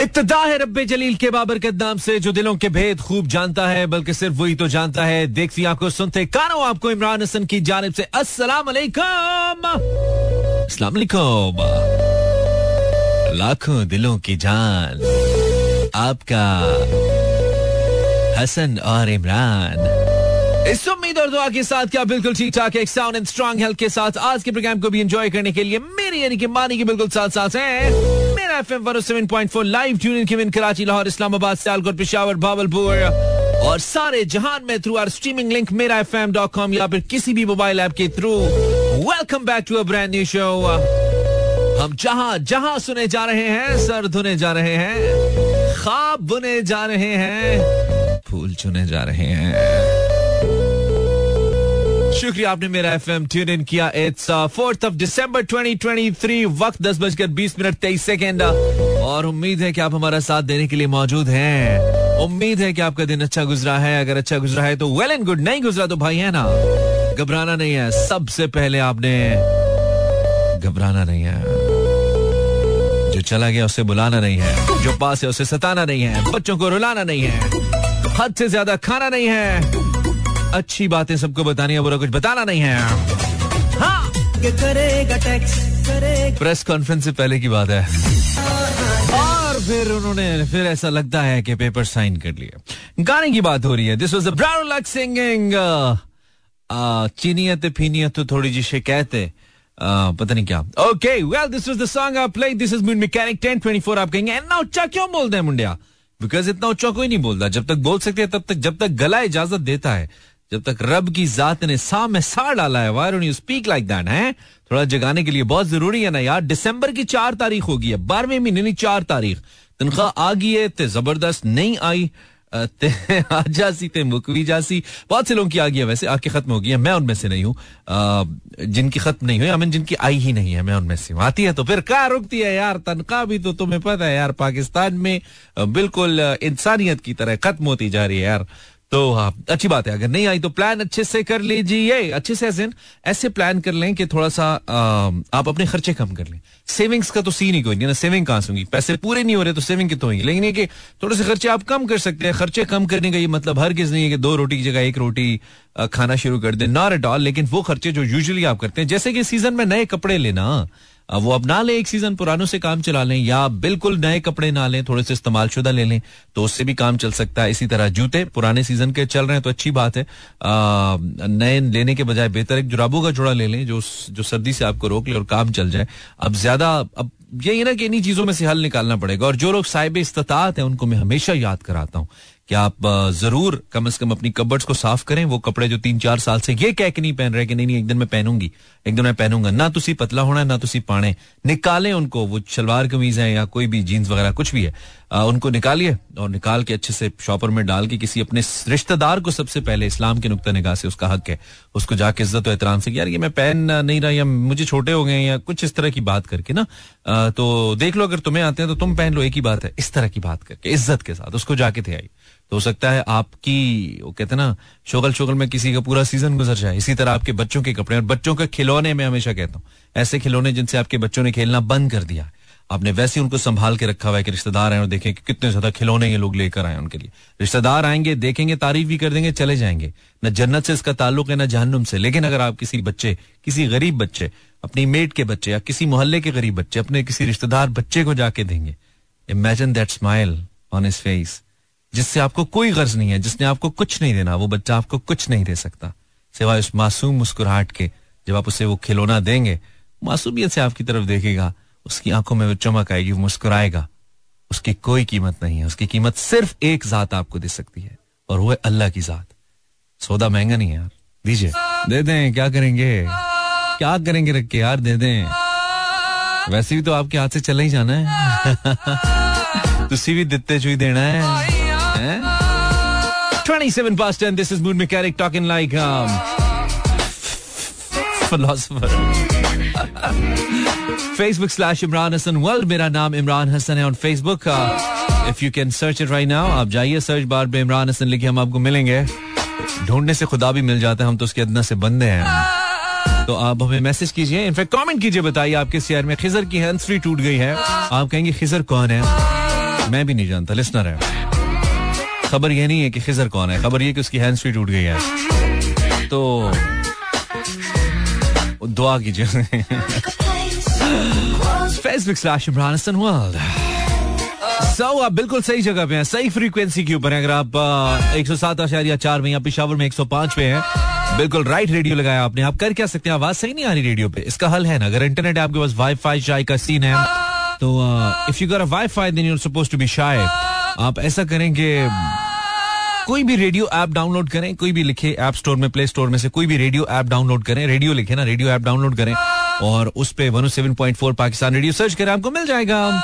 इब्तदा है रब्बे जलील के बाबरकत नाम से, जो दिलों के भेद खूब जानता है, बल्कि सिर्फ़ वही तो जानता है। देखती आँखों सुनते कानों, आपको इमरान हसन की जानब से अस्सलाम वालेकुम लाखों दिलों की जान, आपका हसन और इमरान। इस उम्मीद और दुआ के साथ क्या बिल्कुल ठीक ठाक एक साउंड एंड स्ट्रॉन्ग हेल्थ के साथ आज के प्रोग्राम को भी एंजॉय करने के लिए मेरी यानी कि मानी के बिल्कुल साथ साथ हैं। एफएम 107.4 लाइव ट्यून इन किविन कराची लाहौर इस्लामाबाद सियालकोट पेशावर भावलपुर और सारे जहान में through our streaming link Mera F M dot com या फिर किसी भी मोबाइल ऐप के through welcome back to a brand new show हम जहाँ जहाँ सुने जा रहे हैं, सर धुने जा रहे हैं, खाब बुने जा रहे हैं, फूल चुने जा रहे हैं। शुक्रिया, आपने मेरा एफ़ एम ट्यून इन किया। इट्स फोर्थ ऑफ़ दिसंबर 2023 वक्त दस बजकर बीस मिनट तेईस सेकेंड। और उम्मीद है कि आप हमारा साथ देने के लिए मौजूद हैं। उम्मीद है कि आपका दिन अच्छा गुजरा है। अगर अच्छा गुजरा है तो वेल एंड गुड नहीं गुजरा तो भाई है ना। घबराना नहीं है। सबसे पहले आपने घबराना नहीं है। जो चला गया उसे बुलाना नहीं है। जो पास है उसे सताना नहीं है। बच्चों को रुलाना नहीं है। हद से ज़्यादा खाना नहीं है। अच्छी बातें सबको बतानी है बुरा कुछ बताना नहीं है। हाँ। प्रेस कॉन्फ्रेंस से पहले की बात है। और फिर उन्होंने फिर ऐसा लगता है कि पेपर साइन कर लिया गाने की बात हो रही है। This was brown luck singing चीनियत पीनियत तो थोड़ी जी शिकायत है। पता नहीं क्या। Okay well this was the song I play this is moon mechanic 1024 आप कहेंगे इतना ऊँचा क्यों बोलते हैं मुंडिया? बिकॉज़ इतना ऊँचा कोई नहीं बोलता। जब तक बोल सकते हैं तब तक जब तक गला इजाज़त देता है। जब तक रब की जात ने सा में सा डाला है why you speak like that है? थोड़ा जगाने के लिए बहुत ज़रूरी है ना यार। दिसंबर की चार तारीख होगी है, बारहवें महीने नहीं, चार तारीख। तनख्वाह आ गई है, ते ज़बरदस्त नहीं आई जासी ते मुकवी जासी बहुत से लोगों की आ गई है वैसे, आके खत्म हो गई है, मैं उनमें से नहीं हूँ। जिनकी खत्म नहीं हुई आई मीन जिनकी आई ही नहीं है, मैं उनमें से आती है तो फिर क्या रुकती है यार? तनख्वाह भी तो तुम्हें पता है यार, पाकिस्तान में बिल्कुल इंसानियत की तरह खत्म होती जा रही है यार। तो हाँ अच्छी बात है अगर नहीं आई तो प्लान अच्छे से कर लीजिए। अच्छे से ऐसे ऐसे प्लान कर लें कि थोड़ा सा आ, आप अपने खर्चे कम कर लें। सेविंग्स का तो सीन ही कोई नहीं ना सेविंग कहाँ से होंगी? पैसे पूरे नहीं हो रहे तो सेविंग कितने होंगी? लेकिन ये कि थोड़े से खर्चे आप कम कर सकते हैं। खर्चे कम करने का ये मतलब हर किस नहीं है कि दो रोटी की जगह एक रोटी खाना शुरू कर दें। नॉट एट ऑल लेकिन वो खर्चे जो यूजली आप करते हैं जैसे कि सीज़न में नए कपड़े लेना वो अब ना लें, एक सीज़न पुरानों से काम चला लें, या बिल्कुल नए कपड़े ना लें, थोड़े से इस्तेमाल शुदा ले लें तो उससे भी काम चल सकता है। इसी तरह जूते, पुराने सीज़न के चल रहे हैं तो अच्छी बात है। नए लेने के बजाय बेहतर एक जुराबों का जोड़ा ले लें, जो जो सर्दी से आपको रोक ले और काम चल जाए। अब ज़्यादा, अब यही ना कि इन्हीं चीज़ों में से हल निकालना पड़ेगा। और जो लोग साहिब इस्तात हैं, उनको मैं हमेशा याद कराता हूँ कि आप ज़रूर कम से कम अपनी कबर्ड्स को साफ़ करें वो कपड़े जो तीन चार साल से ये कह के नहीं पहन रहे कि नहीं नहीं एक दिन मैं पहनूँगी एक दिन मैं पहनूँगा। ना तुसी पतला होना ना तुसी पाने। निकालें उनको वो शलवार कमीज है या कोई भी जीन्स वगैरह कुछ भी है। आ, उनको निकालिए और निकाल के अच्छे से शॉपर में डाल के किसी अपने रिश्तेदार को सबसे पहले इस्लाम के नुकता निगाह से उसका हक है। उसको जाके इज़्ज़त और एहतराम से यार ये मैं पहन नहीं रहा या मुझे छोटे हो गए या कुछ इस तरह की बात करके ना। तो देख लो अगर तुम्हें आते हैं तो तुम पहन लो एक ही बात है इस तरह की बात करके इज़्ज़त के साथ उसको जाके थे आई। तो हो सकता है आपकी, वो कहते ना शोगल शोगल में किसी का पूरा सीज़न गुजर जाए। इसी तरह आपके बच्चों के कपड़े और बच्चों के खिलौने में हमेशा कहता हूँ, ऐसे खिलौने जिनसे आपके बच्चों ने खेलना बंद कर दिया आपने वैसे उनको संभाल के रखा हुआ है कि रिश्तेदार आए और देखें कि कितने ज़्यादा खिलौने ये लोग लेकर आए उनके लिए। रिश्तेदार आएँगे, देखेंगे, तारीफ़ भी कर देंगे, चले जाएँगे। न जन्नत से इसका ताल्लुक है, न जहनुम से। लेकिन अगर आप किसी बच्चे, किसी गरीब बच्चे, अपनी मेट के बच्चे या किसी मोहल्ले के गरीब बच्चे, अपने किसी रिश्तेदार बच्चे को जाके देंगे imagine that smile on his face जिससे आपको कोई गर्ज नहीं है, जिसने आपको कुछ नहीं देना, वो बच्चा आपको कुछ नहीं दे सकता। सिवाय उस मासूम मुस्कुराहट के, जब आप उसे वो खिलौना देंगे, मासूमियत से आपकी तरफ़ देखेगा, उसकी आँखों में वो चमक आएगी, वो मुस्कुराएगा। उसकी कोई कीमत नहीं है, उसकी कीमत सिर्फ़ एक जात आपको दे सकती है, और वो है अल्लाह की जात। सौदा महँगा नहीं है यार, दीजिए। दे दें, क्या करेंगे? क्या करेंगे रख के यार, दे दें। वैसे भी तो आपके हाथ से चला ही जाना है। तुसी भी दिते चुई देना है। 27 past 10 this is mood mechanic talking like um philosopher. Facebook slash Imran Hassan. World मेरा नाम Imran Hasan on Facebook uh, if you can search it right now आप जाइए सर्च बार पे इमरान हसन लिखे हम आपको मिलेंगे। ढूँढने से खुदा भी मिल जाता है हम तो उसके अदना से बंदे हैं। तो आप हमें मैसेज कीजिए इनफैक्ट कमेंट कीजिए बताइए आपके शहर में खिजर की हैंड फ्री टूट गई है। आप कहेंगे खिजर कौन है? मैं भी नहीं जानता लिसनर है। खबर ये नहीं है कि खिजर कौन है, खबर ये कि उसकी हैंड फ्री टूट गई है। तो दुआ कीजिए Facebook slash Imran Hasan world so आप बिल्कुल सही जगह पे हैं, सही फ्रीक्वेंसी के ऊपर हैं। अगर आप एक सौ सात आशारिया चार में या पिशावर में एक सौ पाँच पे हैं, बिल्कुल राइट रेडियो लगाया आपने। आप कर क्या सकते हैं? आवाज़ सही नहीं आ रही रेडियो पे। इसका हल है ना, अगर इंटरनेट आपके पास वाई फाई शाई का सीन है तो if you got a wifi then you suppose to be shy आप ऐसा करें कि कोई भी रेडियो ऐप डाउनलोड करें, कोई भी लिखे ऐप स्टोर में, प्ले स्टोर में से कोई भी रेडियो ऐप डाउनलोड करें, रेडियो लिखे ना, रेडियो ऐप डाउनलोड करें और उस पे 107.4 पाकिस्तान रेडियो सर्च करें, आपको मिल जाएगा।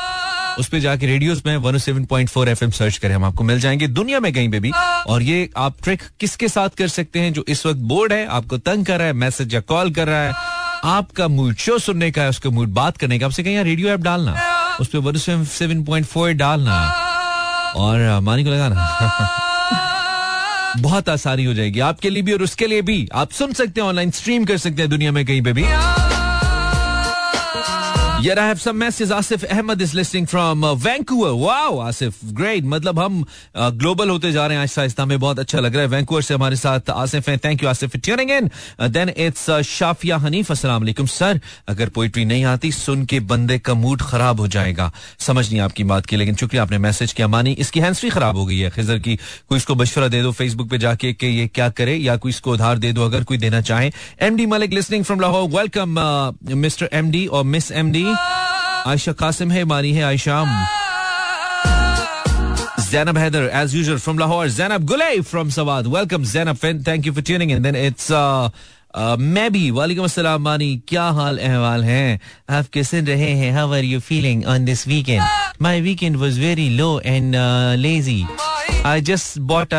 उस पे जाके रेडियोस में 107.4 एफएम सर्च करें, हम आपको मिल जाएँगे दुनिया में कहीं पे भी। और ये आप ट्रिक किसके साथ कर सकते हैं जो इस वक्त बोर्ड है, आपको तंग कर रहा है, मैसेज या कॉल कर रहा है, आपका मूड शो सुनने का है, उसका मूड बात करने का आपसे कहीं रेडियो ऐप डालना। उस पर वन सेवन पॉइंट फोर डालना। और मानी को लगाना बहुत आसानी हो जाएगी। आपके लिए भी और उसके लिए भी। आप सुन सकते हैं ऑनलाइन स्ट्रीम कर सकते हैं दुनिया में कहीं पे भी। Yet I have some messages. Asif Ahmed is listening from uh, Vancouver. Wow, Asif, great. मतलब हम ग्लोबल uh, होते जा रहे हैं आहिस्ता आहिस्ता। में बहुत अच्छा लग रहा है वैंकूवर से हमारे साथ आसिफ हैं। Thank you Asif for tuning in then it's Shafia Hanif अस्सलाम वालेकुम सर अगर पोइट्री नहीं आती सुन के बंदे का मूड खराब हो जाएगा। समझ नहीं आपकी बात की लेकिन शुक्रिया आपने मैसेज किया। मानी इसकी हैंड्री खराब हो गई है। खिजर की कोई इसको मशवरा दे दो फेसबुक पे जाके कि ये क्या करे या कोई इसको उधार दे दो अगर कोई देना चाहे। M D Malik listening from Lahore welcome mister M D और miss M D Ayesha Qasim है मानी है Ayesha Zainab Heather, as usual, from Lahore. Zainab Gulay from Sawad. Welcome, Zainab. Thank you for tuning in. Then it's uh, uh, मैं भी वालेकुम अस्सलाम मानी क्या हाल अहवाल हैं आप कैसे रहे हैं how are you feeling on this weekend my weekend was very low and lazy I just bought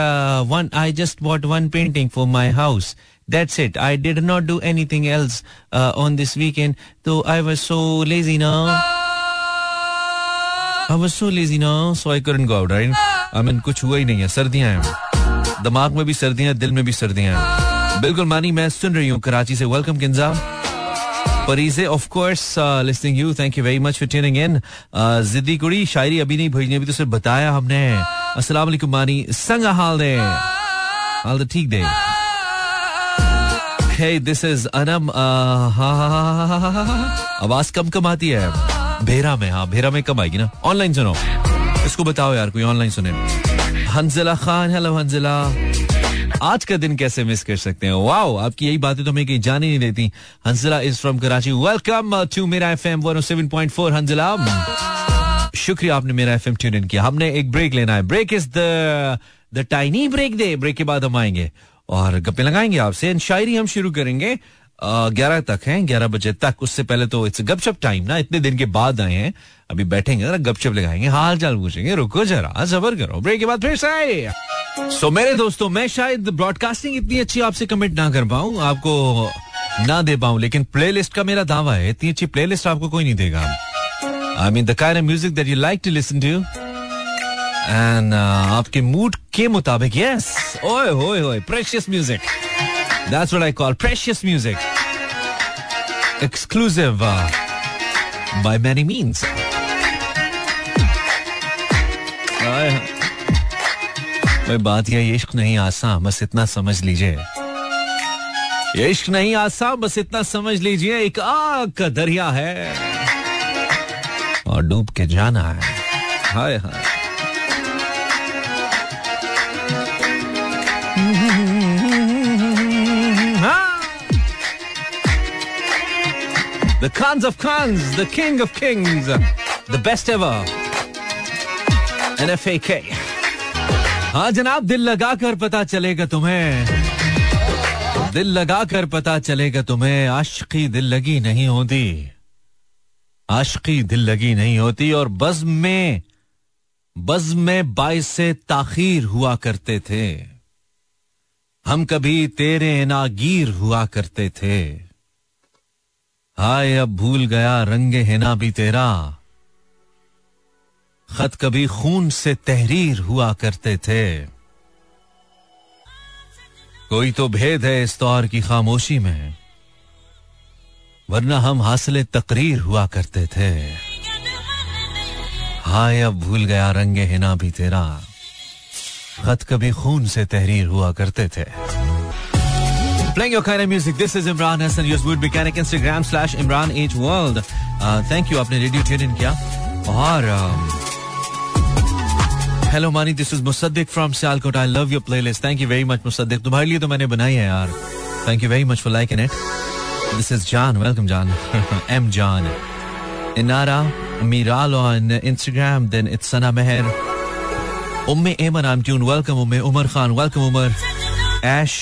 one I just bought one painting for my house I did not do anything else uh, on this weekend. So I was so lazy now. I was so lazy now, so I couldn't go out, right? I mean, कुछ हुआ ही नहीं है। सर्दियाँ हैं। दिमाग में भी सर्दियाँ दिल में भी सर्दियाँ हैं। बिल्कुल मानी मैं सुन रही हूँ कराची से। Welcome Kinza Parizay of course listening you thank you very much for tuning in जिद्दी कुड़ी शायरी अभी नहीं भेजनी अभी तो सिर्फ़ बताया हमने। अस्सलाम वालेकुम मानी संग हाल दे। हाल दे ठीक दे। Hey, this is अनम आवाज़ कम कम आती है। भेरा में हाँ भेरा में कब आएगी ना। ऑनलाइन सुनो। इसको बताओ यार कोई ऑनलाइन सुने। हंजला खान हेलो हंजला। आज का दिन कैसे मिस कर सकते हैं? वाओ आपकी यही बातें तो हमें कहीं जाने नहीं देती। Hanzala is from Karachi welcome to Mera F M one seven point four Hanzala शुक्रिया आपने मेरा एफ़ एम ट्यून इन किया। हमने एक ब्रेक लेना है। Break is the the tiny break they break के बाद हम आएँगे। और गप्पे लगाएँगे आपसे। शायरी हम शुरू करेंगे। ग्यारह तक हैं, ग्यारह बजे तक। उससे पहले तो इट्स गपशप टाइम ना। इतने दिन के बाद आए हैं। अभी बैठेंगे ना गपशप लगाएँगे। हाल चाल पूछेंगे। रुको जरा, जबर करो। ब्रेक के बाद फिर से सो मेरे दोस्तों, मैं शायद ब्रॉडकास्टिंग इतनी अच्छी आपसे कमिट ना कर पाऊँ, आपको ना दे पाऊँ, लेकिन प्लेलिस्ट का मेरा दावा है, इतनी अच्छी प्लेलिस्ट आपको कोई नहीं देगा। I mean the music that you like to listen to and आपके मूड के मुताबिक यस ओए होए होए precious music that's I call precious music. Exclusive uh, by many means. कोई बात यह इश्क नहीं आसान बस इतना समझ लीजिए। इश्क नहीं आसान बस इतना समझ लीजिए एक आग का दरिया है। और डूब के जाना है। हाय हाय। The Khans of Khans, the King of Kings, the best ever. NFAK. हाँ जनाब दिल लगा कर पता चलेगा तुम्हें दिल लगा कर पता चलेगा तुम्हें आशकी दिल लगी नहीं होती आशकी दिल लगी नहीं होती और बज्म में बज्म में बाइस से ताखीर हुआ करते थे हम कभी तेरे नागीर हुआ करते थे हाय, अब भूल गया रंगे हिना भी तेरा। खत कभी खून से तहरीर हुआ करते थे। कोई तो भेद है इस दौर की खामोशी में, वरना हम हासिल तकरीर हुआ करते थे। हाय, अब भूल गया रंगे हिना भी तेरा। खत कभी खून से तहरीर हुआ करते थे। Playing your kind of music. This is Imran Hassan, your smooth mechanic. Instagram slash Imran H World. Uh, thank you. आपने रेडियो ट्यून इन किया। और hello Mani this is Musaddiq from Sialkot I love your playlist thank you very much Musaddiq तुम्हारे लिए तो मैंने बनाई है यार। Thank you very much for like it this is Jaan welcome Jaan M Jaan Inara Meeral on Instagram then it's Sana Mehar Umme Aiman I am tune welcome Umme Umar Khan welcome Umar Aish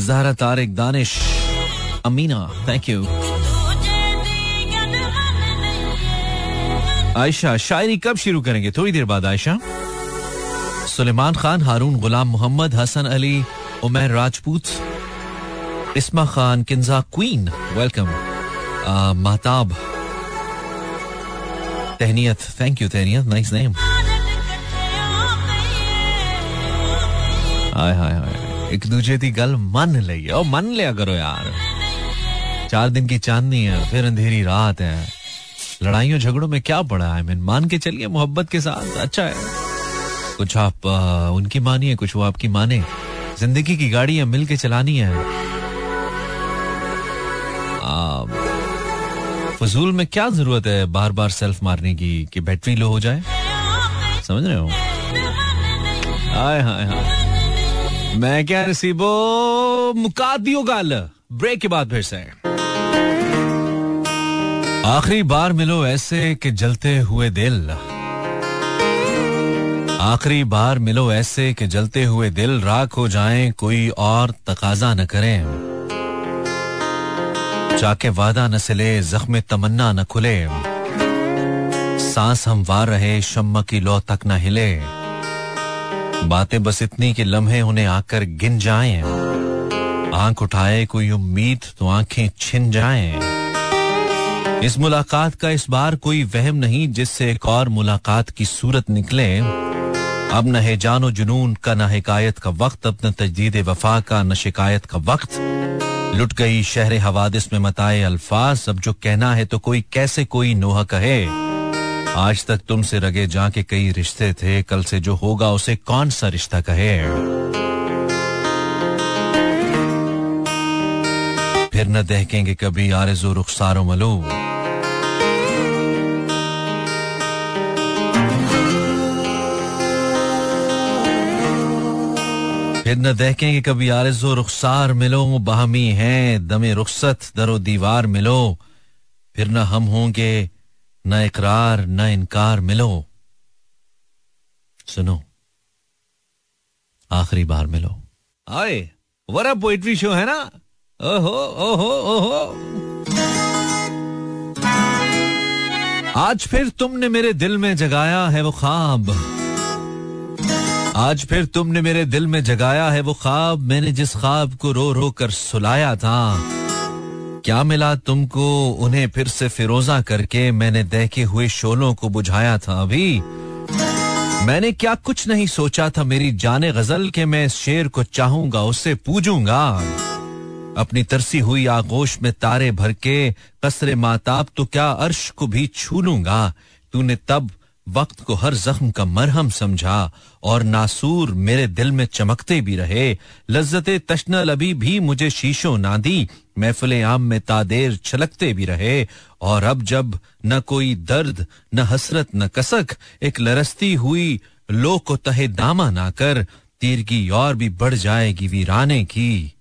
Zahra Tariq Danish Amina thank you Ayesha शायरी कब शुरू करेंगे? थोड़ी देर बाद आयशा सुलेमान खान, हारून गुलाम Mohammad, Hasan Ali, Umar Rajput, Isma Khan Kinza queen welcome Mahtab Tahneet thank you Tahneet nice name hi hi hi. एक दूजे की गल मन ली मन लिया करो यार। चार दिन की चांदनी है फिर अंधेरी रात है। लड़ाइयों झगड़ों में क्या पड़ा है? मीन मान के चलिए मोहब्बत के साथ अच्छा है। कुछ आप आ, उनकी मानिए कुछ वो आपकी माने। ज़िंदगी की गाड़ी है मिल के चलानी है। फजूल में क्या ज़रूरत है बार बार सेल्फ मारने की कि बैटरी लो हो जाए? समझ रहे हो? हाय हाय हाय मैं क्या नसीबो? मुका दियो गल ब्रेक के बाद फिर से। आखिरी बार मिलो ऐसे कि जलते हुए दिल। आखिरी बार मिलो ऐसे कि जलते हुए दिल राख हो जाएँ, कोई और तकाजा न करें। जाके वादा न सिले, जख्म तमन्ना न खुले। सांस हम वार रहे, शम्मा की लो तक न हिले। बातें बस इतनी कि लम्हे उन्हें आकर गिन जाएँ। आँख उठाए कोई उम्मीद तो आँखें छिन जाएँ। इस मुलाकात का इस बार कोई वहम नहीं, जिससे एक और मुलाकात की सूरत निकले। अब न है जानो जुनून, का न हिकायत का वक्त, अब न तजदीद वफा का, न शिकायत का वक्त। लुट गई शहर हवादिस में मताए अल्फाज, अब जो कहना है तो कोई कैसे कोई नोहा कहे? आज तक तुमसे रगे जाके कई रिश्ते थे, कल से जो होगा उसे कौन सा रिश्ता कहे? फिर न देखेंगे कभी आरजो रुखसारो मलो फिर न देखेंगे कभी आरजो रुखसार मिलो, बाहमी है, दमे रुखसत दरो दीवार मिलो। फिर न हम होंगे न इकरार, न इनकार मिलो। सुनो, आखिरी बार मिलो। आए वरा पोइट्री शो है ना? ओहो ओहो ओहो। आज फिर तुमने मेरे दिल में जगाया है वो ख्वाब। आज फिर तुमने मेरे दिल में जगाया है वो ख्वाब। मैंने जिस ख्वाब को रो रो कर सुलाया था क्या मिला तुमको उन्हें फिर से फिरोजा करके मैंने देखे हुए शोलों को बुझाया था अभी? मैंने क्या कुछ नहीं सोचा था मेरी जाने गज़ल के मैं इस शेर को चाहूँगा उससे पूजूँगा। अपनी तरसी हुई आगोश में तारे भर के कसरे माताब तो क्या अर्श को भी छू लूँगा? तूने तब वक्त को हर जख्म का मरहम समझा और नासूर मेरे दिल में चमकते भी रहे। लज्जत तश्नल अभी भी मुझे शीशो ना दी महफिल आम में तादेर छलकते भी रहे, और अब जब न कोई दर्द, न हसरत, न कसक, एक लरसती हुई लो को तहे दामा ना कर तीरगी और भी बढ़ जाएगी वीराने की।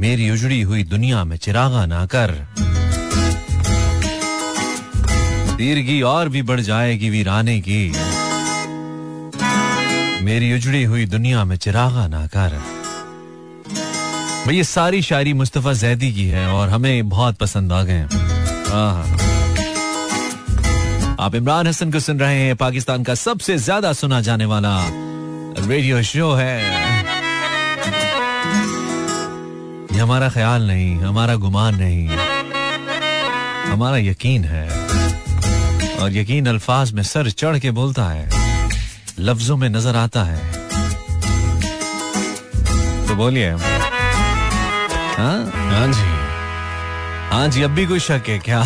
मेरी उजड़ी हुई दुनिया में चिरागा ना कर। तीरगी और भी बढ़ जाएगी वीराने की। मेरी उजड़ी हुई दुनिया में चिरागा ना कर। ये सारी शायरी मुस्तफ़ा जैदी की है और हमें बहुत पसंद आ गए आप इमरान हसन को सुन रहे हैं, पाकिस्तान का सबसे ज़्यादा सुना जाने वाला रेडियो शो है। ये हमारा ख्याल नहीं, हमारा गुमान नहीं, हमारा यकीन है। और यकीन अल्फाज में सर चढ़ के बोलता है, लफ्जों में नज़र आता है। तो बोलिए। हाँ हाँ जी। हाँ जी, अब भी कोई शक है क्या?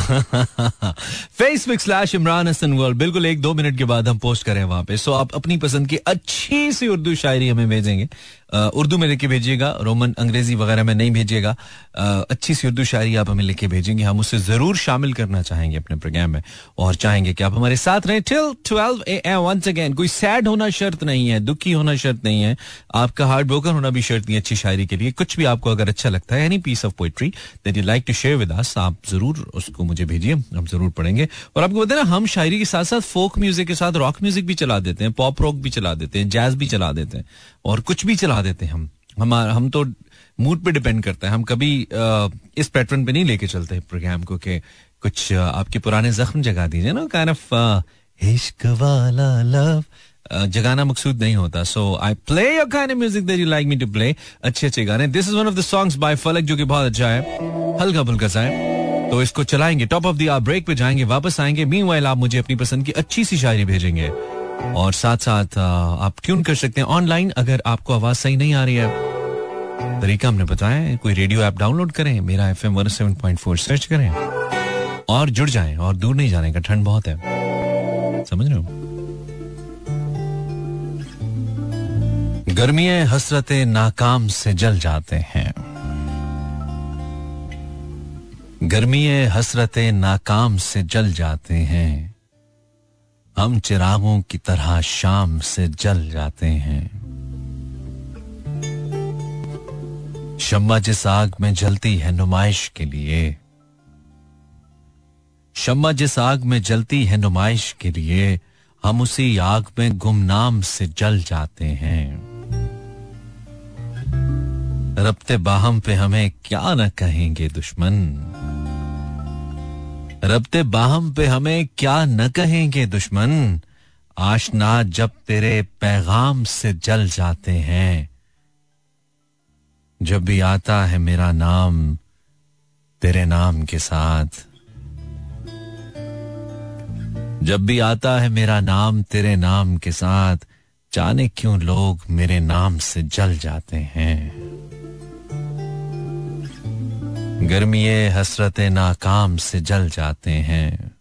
Facebook slash Imran Hasan world बिल्कुल एक दो मिनट के बाद हम पोस्ट करें वहाँ पे। सो आप अपनी पसंद की अच्छी सी उर्दू शायरी हमें भेजेंगे। उर्दू में लिख भेजिएगा, रोमन, अंग्रेज़ी वगैरह में नहीं भेजिएगा। अच्छी सी उर्दू शायरी आप हमें लिख भेजेंगे। हम उसे ज़रूर शामिल करना चाहेंगे अपने प्रोग्राम में। और चाहेंगे कि आप हमारे साथ रहें till twelve A M once again कोई सैड होना शर्त नहीं है, दुखी होना शर्त नहीं है। आपका हार्ट ब्रोकन होना भी शर्त नहीं अच्छी शायरी के लिए। कुछ भी आपको अगर अच्छा लगता है any piece of poetry that you like to share with us आप ज़रूर उसको मुझे भेजिए, हम ज़रूर पढ़ेंगे। और आपको बताए ना, हम शायरी के साथ साथ फोक म्यूज़िक के साथ रॉक म्यूज़िक भी चला देते हैं पॉप रॉक भी चला देते हैं जैज भी चला देते हैं। और कुछ भी चला देते हैं हम। हमारा हम तो मूड पे डिपेंड करता है। हम कभी आ, इस पैटर्न पे नहीं लेके चलते प्रोग्राम को कि कुछ आ, आपके पुराने जख्म जगा दीजिए ना काइंड ऑफ़ इश्क वाला लव जगाना मकसूद नहीं होता। So I play your kind of music that you like me to play अच्छे अच्छे गाने। This is one of the songs by Falak जो कि बहुत अच्छा है। हल्का फुल्का सा है। तो इसको चलाएँगे। टॉप ऑफ़ द ब्रेक पे जाएँगे। वापस आएँगे। मीन आप मुझे अपनी पसंद की अच्छी सी शायरी भेजेंगे। और साथ साथ आप ट्यून कर सकते हैं ऑनलाइन अगर आपको आवाज़ सही नहीं आ रही है? तरीका हमने बताया कोई रेडियो ऐप डाउनलोड करें, Mera F M one seven point four search करें, और जुड़ जाएँ, और दूर नहीं जाने का ठंड बहुत है। समझ रहे हो? गर्मी हसरतें नाकाम से जल जाते हैं। गर्मी हसरतें नाकाम से जल जाते हैं। हम चिरागों की तरह शाम से जल जाते हैं। शम्मा जिस आग में जलती है नुमाइश के लिए, शम्मा जिस आग में जलती है नुमाइश के लिए, हम उसी आग में गुमनाम से जल जाते हैं। रबते बाहम पे हमें क्या न कहेंगे दुश्मन। रबते बाहम पे हमें क्या न कहेंगे दुश्मन? आशना जब तेरे पैगाम से जल जाते हैं। जब भी आता है मेरा नाम, तेरे नाम के साथ। जब भी आता है मेरा नाम, तेरे नाम के साथ, जाने क्यों लोग मेरे नाम से जल जाते हैं? गर्मी हसरत नाकाम से जल जाते हैं।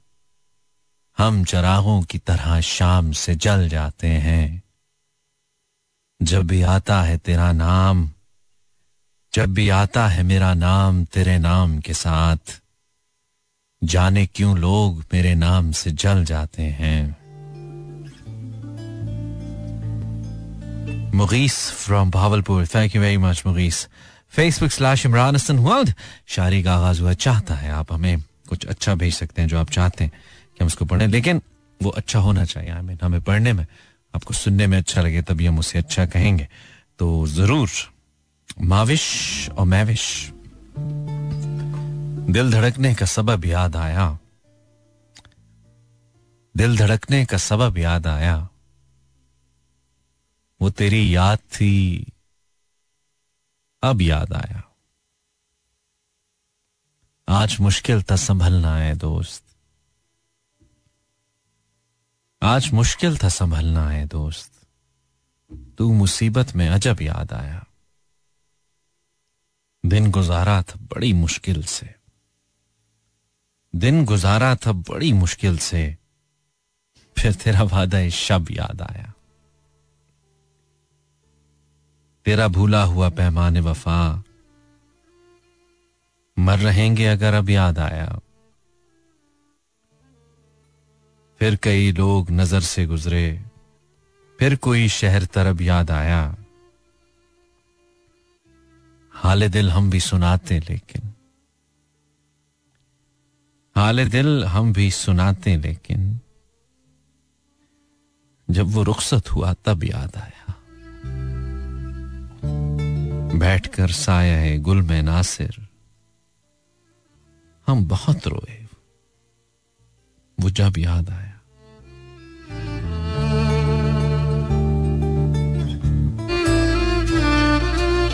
हम चरागों की तरह शाम से जल जाते हैं। जब भी आता है तेरा नाम, जब भी आता है मेरा नाम तेरे नाम के साथ, जाने क्यों लोग मेरे नाम से जल जाते हैं। Mughees from Bahawalpur thank you very much Mughees Facebook slash Imran Hasan world शायरी का आगाज़ हुआ चाहता है आप हमें कुछ अच्छा भेज सकते हैं जो आप चाहते हैं कि हम उसको पढ़ें लेकिन वो अच्छा होना चाहिए मीन हमें पढ़ने में आपको सुनने में अच्छा लगे तभी हम उसे अच्छा कहेंगे तो ज़रूर माविश और मैविश दिल धड़कने का सबब याद आया दिल धड़कने का सबब याद आया वो तेरी याद थी अब याद आया। आज मुश्किल था संभलना है दोस्त। आज मुश्किल था संभलना है दोस्त। तू मुसीबत में अजब याद आया। दिन गुजारा था बड़ी मुश्किल से। दिन गुजारा था बड़ी मुश्किल से। फिर तेरा वादा शब याद आया। तेरा भूला हुआ पैमाने वफा। मर रहेंगे अगर अब याद आया। फिर कई लोग नज़र से गुजरे। फिर कोई शहर तरब याद आया। हाले दिल हम भी सुनाते लेकिन। हाले दिल हम भी सुनाते लेकिन। जब वो रुखसत हुआ तब याद आया। बैठकर साया है गुल में नासिर। हम बहुत रोए। वो जब याद आया।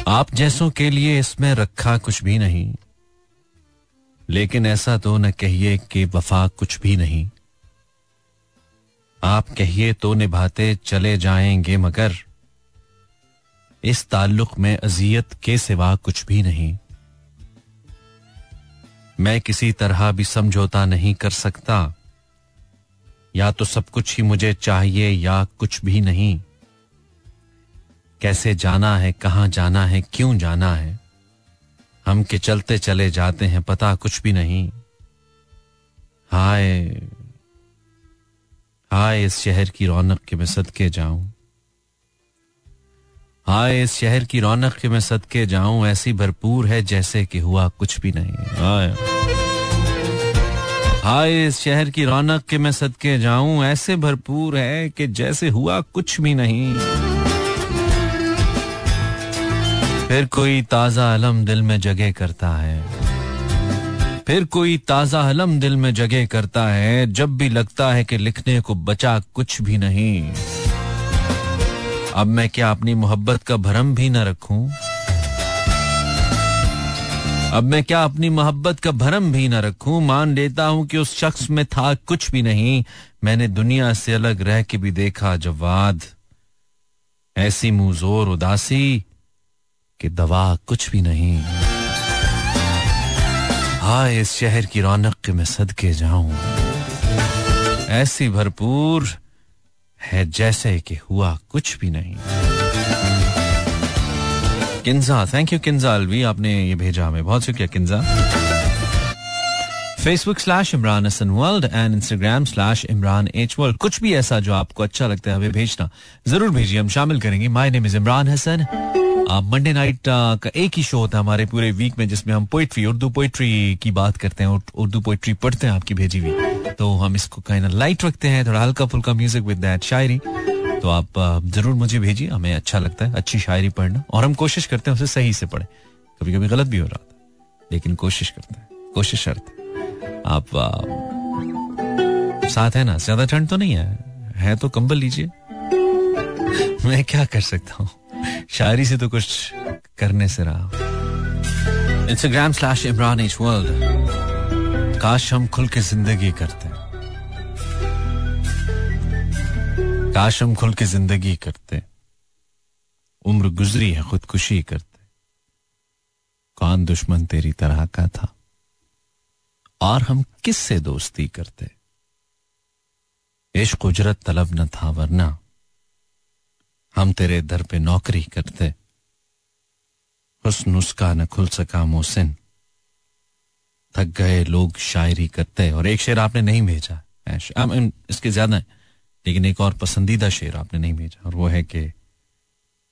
आप जैसों के लिए इसमें रखा कुछ भी नहीं। लेकिन ऐसा तो न कहिए कि वफा कुछ भी नहीं। आप कहिए तो निभाते चले जाएँगे मगर। इस ताल्लुक में अजियत के सिवा कुछ भी नहीं। मैं किसी तरह भी समझौता नहीं कर सकता। या तो सब कुछ ही मुझे चाहिए या कुछ भी नहीं। कैसे जाना है, कहाँ जाना है, क्यों जाना है? हम के चलते चले जाते हैं, पता कुछ भी नहीं। हाय हाय इस शहर की रौनक के मैं सदके जाऊँ। हाय इस शहर की रौनक के मैं सदके जाऊँ, ऐसी भरपूर है जैसे कि हुआ कुछ भी नहीं। हाय हाय इस शहर की रौनक के मैं सदके जाऊँ, ऐसे भरपूर है कि जैसे हुआ कुछ भी नहीं। फिर कोई ताज़ा अलम दिल में जगह करता है। फिर कोई ताज़ा अलम दिल में जगह करता है, जब भी लगता है कि लिखने को बचा कुछ भी नहीं। अब मैं क्या अपनी मोहब्बत का भरम भी न रखूँ? अब मैं क्या अपनी मोहब्बत का भरम भी न रखूँ? मान लेता हूँ कि उस शख्स में था कुछ भी नहीं। मैंने दुनिया से अलग रह के भी देखा जवाद। ऐसी मुंहजोर उदासी कि दवा कुछ भी नहीं। हाय, इस शहर की रौनक के मैं सदके जाऊँ। ऐसी भरपूर है जैसे कि हुआ कुछ भी नहीं। किंजा थैंक यू किंजा अलवी, आपने ये भेजा हमें। बहुत शुक्रिया Kinza Facebook slash Imran Hasan world and Instagram slash Imran H world कुछ भी ऐसा जो आपको अच्छा लगता है, हमें भेजना। ज़रूर भेजिए, हम शामिल करेंगे। My name is Imran Hasan Monday night का एक ही शो होता है हमारे पूरे वीक में, जिसमें हम पोइट्री उर्दू पोइट्री की बात करते हैं उर्दू पोइट्री पढ़ते हैं आपकी भेजी हुई। तो हम इसको कहीं लाइट रखते हैं, थोड़ा हल्का फुल्का म्यूज़िक विद दैट शायरी। तो आप ज़रूर मुझे भेजिए, हमें अच्छा लगता है, अच्छी शायरी पढ़ना। और हम कोशिश करते हैं उसे सही से पढ़े। कभी कभी गलत भी हो रहा था, लेकिन कोशिश करते हैं। कोशिश शर्त। आप साथ है ना? ज़्यादा ठंड तो नहीं है? है तो कंबल लीजिए। मैं क्या कर सकता हूँ? शायरी से तो कुछ करने से रहा। Instagram slash Imran H world काश हम खुल के ज़िंदगी करते। काश हम खुल के ज़िंदगी करते। उम्र गुजरी है, खुदकुशी करते। कौन दुश्मन तेरी तरह का था? और हम किस से दोस्ती करते? इश्क उजरत तलब न था, वरना हम तेरे दर पे नौकरी करते। हुस्न उसका न खुल सका मोहसिन। थक गए लोग शायरी करते और एक शेर आपने नहीं भेजा। इसके ज़्यादा है, लेकिन एक और पसंदीदा शेर आपने नहीं भेजा, और वो है कि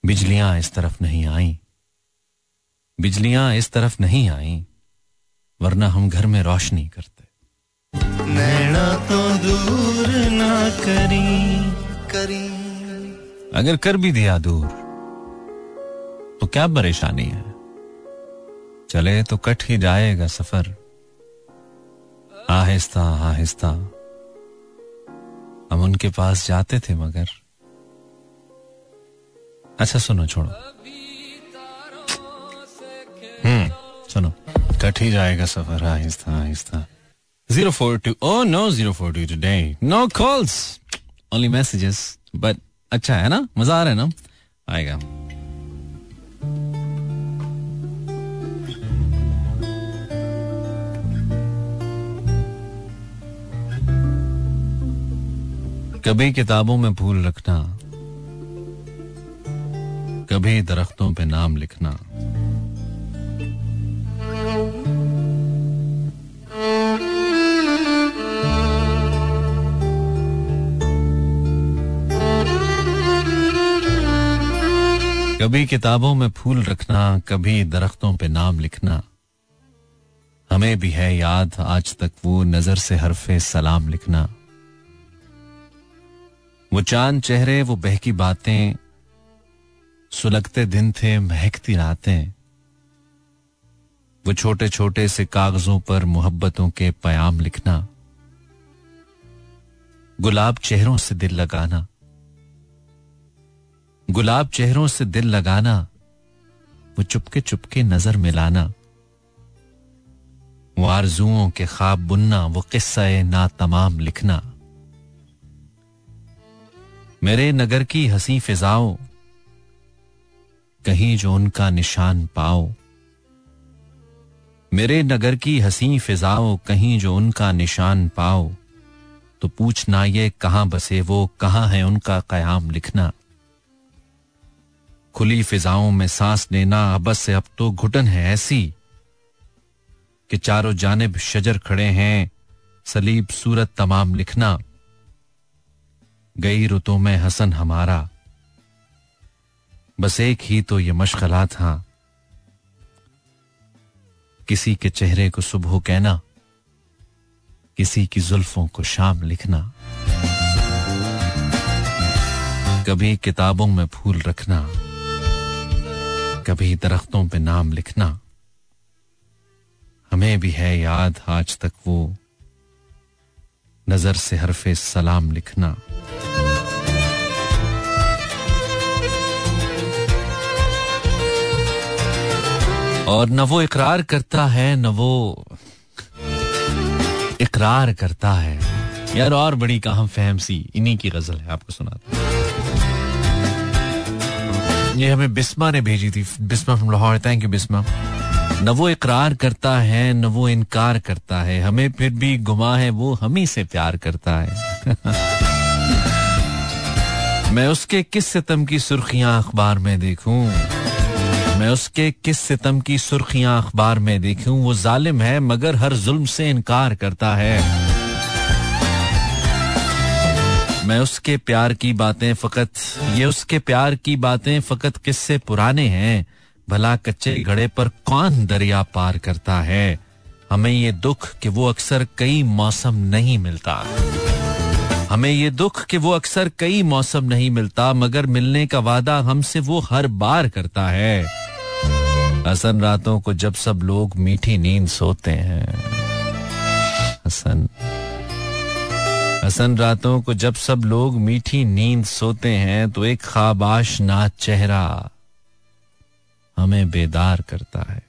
बिजलियाँ इस तरफ़ नहीं आई। बिजलियाँ इस तरफ़ नहीं आई, वरना हम घर में रोशनी करते। नैना तो दूर ना करी करी अगर कर भी दिया दूर तो क्या परेशानी है? चले तो कट ही जाएगा सफ़र। आहिस्ता आहिस्ता। हम उनके पास जाते थे मगर। अच्छा सुनो, छोड़ो। हम्म सुनो। कट ही जाएगा सफ़र, आहिस्ता आहिस्ता। Zero four two, O, no, zero four two today. No calls, only messages, but अच्छा है ना? मज़ा आ रहा है ना? आएगा। कभी किताबों में भूल रखना, कभी दरख्तों पे नाम लिखना। कभी किताबों में फूल रखना, कभी दरख्तों पे नाम लिखना। हमें भी है याद आज तक वो नज़र से हरफे सलाम लिखना। वो चाँद चेहरे, वो बहकी बातें, सुलगते दिन थे, महकती रातें। वो छोटे छोटे से कागजों पर मोहब्बतों के पयाम लिखना। गुलाब चेहरों से दिल लगाना। गुलाब चेहरों से दिल लगाना, वो चुपके चुपके नज़र मिलाना। वो आरजुओं के ख्वाब बुनना, वो किस्सा ना तमाम लिखना। मेरे नगर की हसी फिजाओ, कहीं जो उनका निशान पाओ। मेरे नगर की हसी फिजाओ, कहीं जो उनका निशान पाओ। तो पूछना ये कहाँ बसे, वो कहाँ है उनका कयाम लिखना। खुली फिजाओं में सांस लेना अबस से अब तो घुटन है ऐसी कि चारों जानब शजर खड़े हैं, सलीब सूरत तमाम लिखना। गई रुतों में हसन हमारा। बस एक ही तो ये मशगला था किसी के चेहरे को सुबह कहना, किसी की जुल्फों को शाम लिखना। कभी किताबों में फूल रखना। कभी दरख्तों पे नाम लिखना। हमें भी है याद आज तक वो नज़र से हरफे सलाम लिखना। और न वो इकरार करता है, न वो इकरार करता है। यार और बड़ी कहा फहम सी इन्हीं की गज़ल है, आपको सुनाता ये हमें बिस्मा ने भेजी थी। Bisma from Lahore thank you Bisma. न वो इकरार करता है, न वो इनकार करता है। हमें फिर भी गुमा है, वो हम ही से प्यार करता है। मैं उसके किस सितम की सुर्खियाँ अखबार में देखूँ? मैं उसके किस सितम की सुर्खियाँ अखबार में देखूँ? वो जालिम है, मगर हर जुल्म से इनकार करता है। मैं उसके प्यार की बातें फकत, ये उसके प्यार की बातें फकत किससे पुराने हैं? भला कच्चे घड़े पर कौन दरिया पार करता है? हमें ये दुख कि वो अक्सर कई मौसम नहीं मिलता। हमें ये दुख कि वो अक्सर कई मौसम नहीं मिलता, मगर मिलने का वादा हमसे वो हर बार करता है। हसन, रातों को जब सब लोग मीठी नींद सोते हैं। हसन। हसन रातों को जब सब लोग मीठी नींद सोते हैं तो एक खाबाश ना चेहरा हमें बेदार करता है।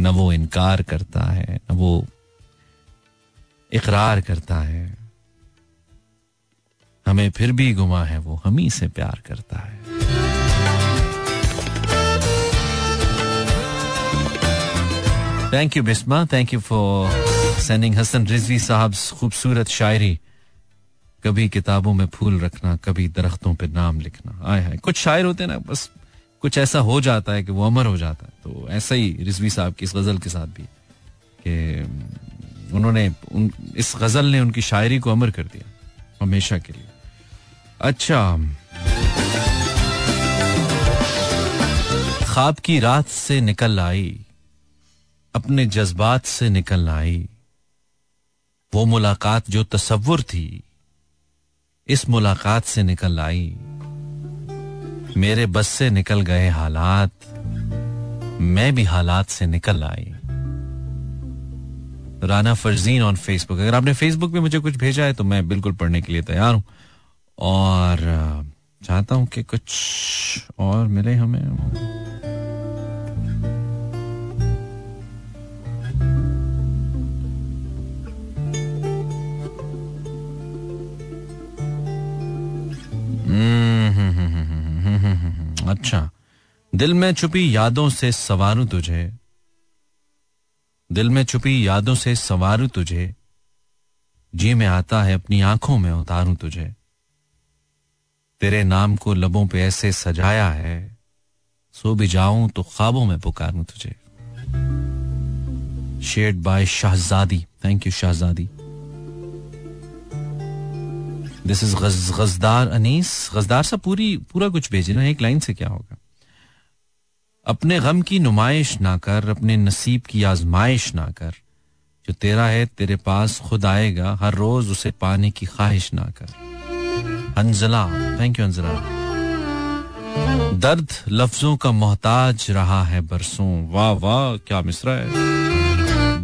न वो इनकार करता है, न वो इकरार करता है। हमें फिर भी गुमा है, वो हम ही से प्यार करता है। Thank you Bisma thank you for sending Hasan Rizvi साहब खूबसूरत शायरी कभी किताबों में फूल रखना कभी दरख्तों पे नाम लिखना आए है कुछ शायर होते हैं ना बस कुछ ऐसा हो जाता है कि वो अमर हो जाता है तो ऐसा ही रिजवी साहब की इस गज़ल के साथ भी कि उन्होंने उन, इस गज़ल ने उनकी शायरी को अमर कर दिया हमेशा के लिए अच्छा ख्वाब की रात से निकल आई अपने जज्बात से निकल आई वो मुलाकात जो तस्वुर थी, इस मुलाकात से निकल आई। मेरे बस से निकल गए हालात, मैं भी हालात से निकल आई। राना फरजीन ऑन फेसबुक अगर आपने फेसबुक पे मुझे कुछ भेजा है तो मैं बिल्कुल पढ़ने के लिए तैयार हूँ। और चाहता हूँ कि कुछ और मिले हमें। अच्छा दिल में छुपी यादों से सवारू तुझे। दिल में छुपी यादों से सवारू तुझे। जी में आता है अपनी आँखों में उतारू तुझे। तेरे नाम को लबों पे ऐसे सजाया है, सो भी जाऊँ तो ख्वाबों में पुकारूं तुझे। Shared by Shahzadi thank you Shahzadi this is Gazdar Anees Gazdar सा पूरी, पूरा कुछ भेजे ना एक लाइन से क्या होगा? अपने गम की नुमाइश ना कर, अपने नसीब की आजमाइश ना कर। जो तेरा है, तेरे पास खुद आएगा, हर रोज उसे पाने की ख्वाहिश ना कर। Anjala thank you Anjala. दर्द लफ्जों का मोहताज रहा है बरसों। वाह वाह, क्या मिसरा है।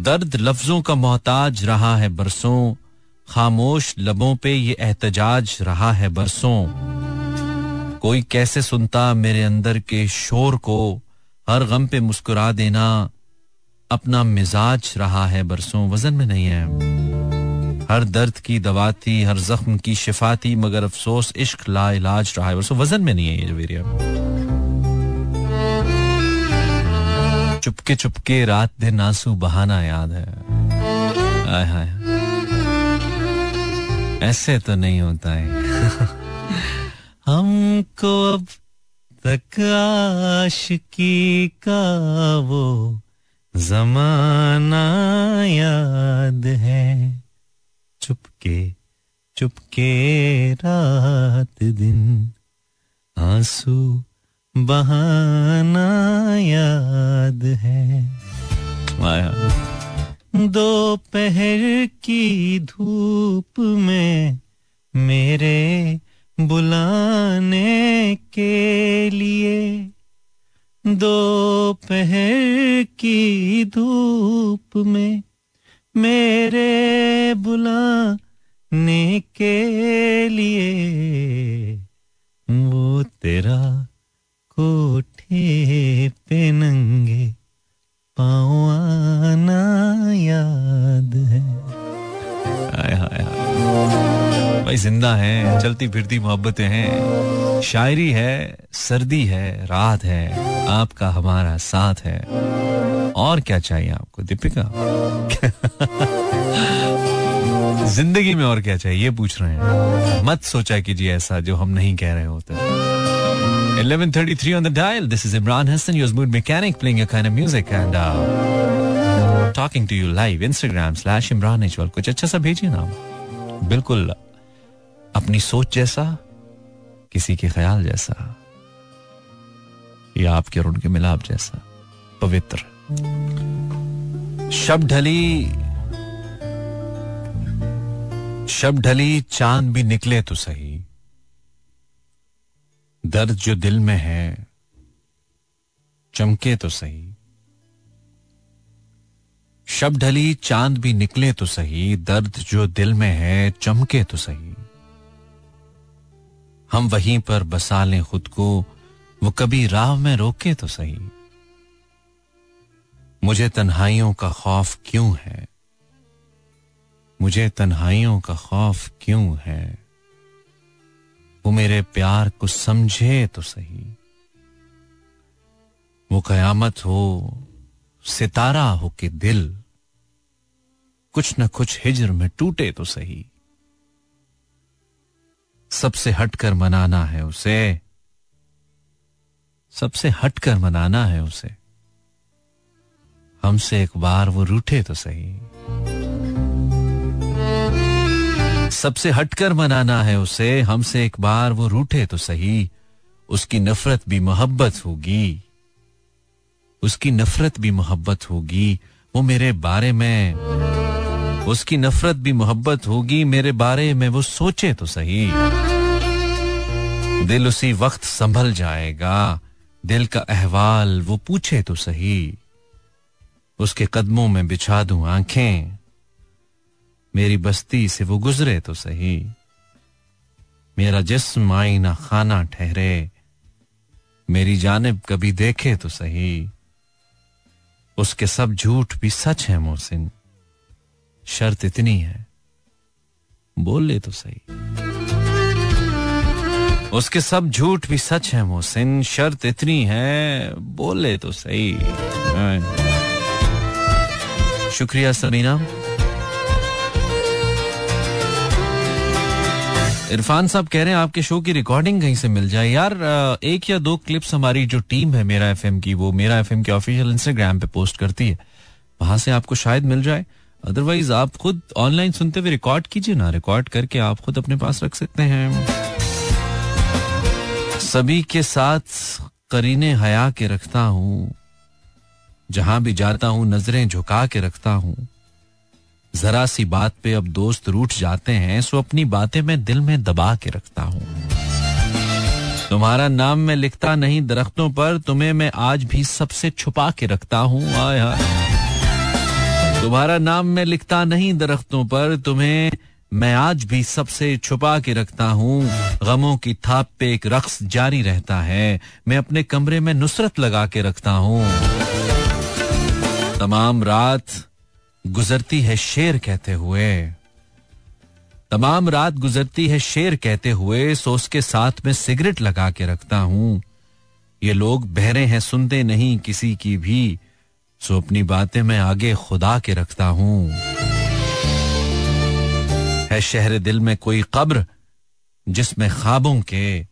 दर्द लफ्जों का मोहताज रहा है बरसों। खामोश लबों पे ये एहतजाज रहा है बरसों। कोई कैसे सुनता मेरे अंदर के शोर को, हर गम पे मुस्कुरा देना, अपना मिजाज रहा है बरसों, वज़न में नहीं है। हर दर्द की दवा थी, हर जख्म की शिफा थी, मगर अफसोस, इश्क, ला इलाज रहा है बरसों, वज़न में नहीं है ये जवेरिया। चुपके चुपके रात दिन आँसू बहाना याद है। आय हाय ऐसे तो नहीं होता है। हमको अब तक आशिकी का वो जमाना याद है। चुपके चुपके रात दिन, आँसू बहाना याद है। दोपहर की धूप में मेरे बुलाने के लिए। दोपहर की धूप में मेरे बुलाने के लिए। वो तेरा कोठे पे नंगे पाँव आना याद है। आय हाय। भाई ज़िंदा है, चलती फिरती मोहब्बतें हैं। शायरी है, सर्दी है, रात है। आपका हमारा साथ है। और क्या चाहिए आपको, दीपिका? ज़िंदगी में और क्या चाहिए, ये पूछ रहे हैं। मत सोचा कीजिए ऐसा जो हम नहीं कह रहे होते। 11:33 on the dial. This is Imran Hassan, your mood mechanic, playing your kind of music and uh, talking to you live. Instagram slash Imran Ijwal. कुछ अच्छा सा भेजिए ना बिल्कुल अपनी सोच जैसा किसी के ख्याल जैसा या आपके और उनके मिलाप जैसा पवित्र शब ढली शब ढली चाँद भी निकले तो सही दर्द जो दिल में है, चमके तो सही। शब ढली चाँद भी निकले तो सही, दर्द जो दिल में है, चमके तो सही। हम वहीं पर बसा लें खुद को, वो कभी राह में रोके तो सही। मुझे तन्हाइयों का खौफ क्यों है? मुझे तन्हाइयों का खौफ क्यों है? वो मेरे प्यार को समझे तो सही। वो कयामत हो, सितारा हो के दिल, कुछ न कुछ हिजर में टूटे तो सही। सबसे हटकर मनाना है उसे, सबसे हटकर मनाना है उसे। हमसे एक बार वो रूठे तो सही। सबसे हटकर मनाना है उसे, हमसे एक बार वो रूठे तो सही। उसकी नफरत भी मोहब्बत होगी। उसकी नफरत भी मोहब्बत होगी, वो मेरे बारे में। उसकी नफरत भी मोहब्बत होगी, मेरे बारे में वो सोचे तो सही। दिल उसी वक्त संभल जाएगा, दिल का अहवाल वो पूछे तो सही। उसके कदमों में बिछा दूँ आँखें। मेरी बस्ती से वो गुजरे तो सही। मेरा जिस्म आईना खाना ठहरे। मेरी जानब कभी देखे तो सही। उसके सब झूठ भी सच है मोहसिन। शर्त इतनी है, बोल ले तो सही। उसके सब झूठ भी सच है मोहसिन। शर्त इतनी है, बोल ले तो सही। शुक्रिया समीना इरफान साहब कह रहे हैं, आपके शो की रिकॉर्डिंग कहीं से मिल जाए। यार एक या दो क्लिप्स हमारी जो टीम है मेरा एफएम की, वो मेरा एफएम के ऑफिशियल इंस्टाग्राम पे पोस्ट करती है। वहाँ से आपको शायद मिल जाए। अदरवाइज़ आप खुद ऑनलाइन सुनते हुए रिकॉर्ड कीजिए ना। रिकॉर्ड करके आप खुद अपने पास रख सकते हैं। सभी के साथ करीने हया के रखता हूँ। जहाँ भी जाता हूँ, नज़रें झुका के रखता हूँ। जरा सी बात पे अब दोस्त रूठ जाते हैं, सो अपनी बातें मैं दिल में दबा के रखता हूँ। तुम्हारा नाम मैं लिखता नहीं दरख्तों पर, तुम्हें मैं आज भी सबसे छुपा के रखता हूँ तुम्हारा नाम मैं लिखता नहीं दरख्तों पर, तुम्हें मैं आज भी सबसे छुपा के रखता हूँ। गमों की थाप पे एक रक्स जारी रहता है, मैं अपने कमरे में नुसरत लगा के रखता हूँ। तमाम रात गुजरती है शेर कहते हुए। तमाम रात गुजरती है शेर कहते हुए सोच के साथ में सिगरेट लगा के रखता हूँ। ये लोग बहरे हैं, सुनते नहीं किसी की भी। सो अपनी बातें मैं आगे खुदा के रखता हूँ। है शहर दिल में कोई कब्र जिसमें ख्वाबों के।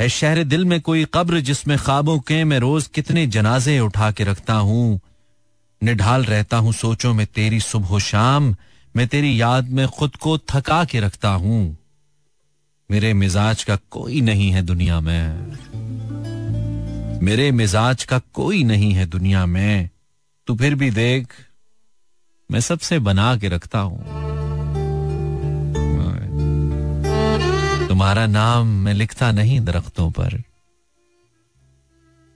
है शहर दिल में कोई कब्र जिसमें ख्वाबों के। मैं रोज कितने जनाजे उठा के रखता हूँ। निढाल रहता हूँ, सोचों में तेरी सुबह शाम, मैं तेरी याद में खुद को थका के रखता हूँ। मेरे मिजाज का कोई नहीं है दुनिया में। मेरे मिजाज का कोई नहीं है दुनिया में। तू फिर भी देख, मैं सबसे बना के रखता हूँ। तुम्हारा नाम मैं लिखता नहीं दरख्तों पर।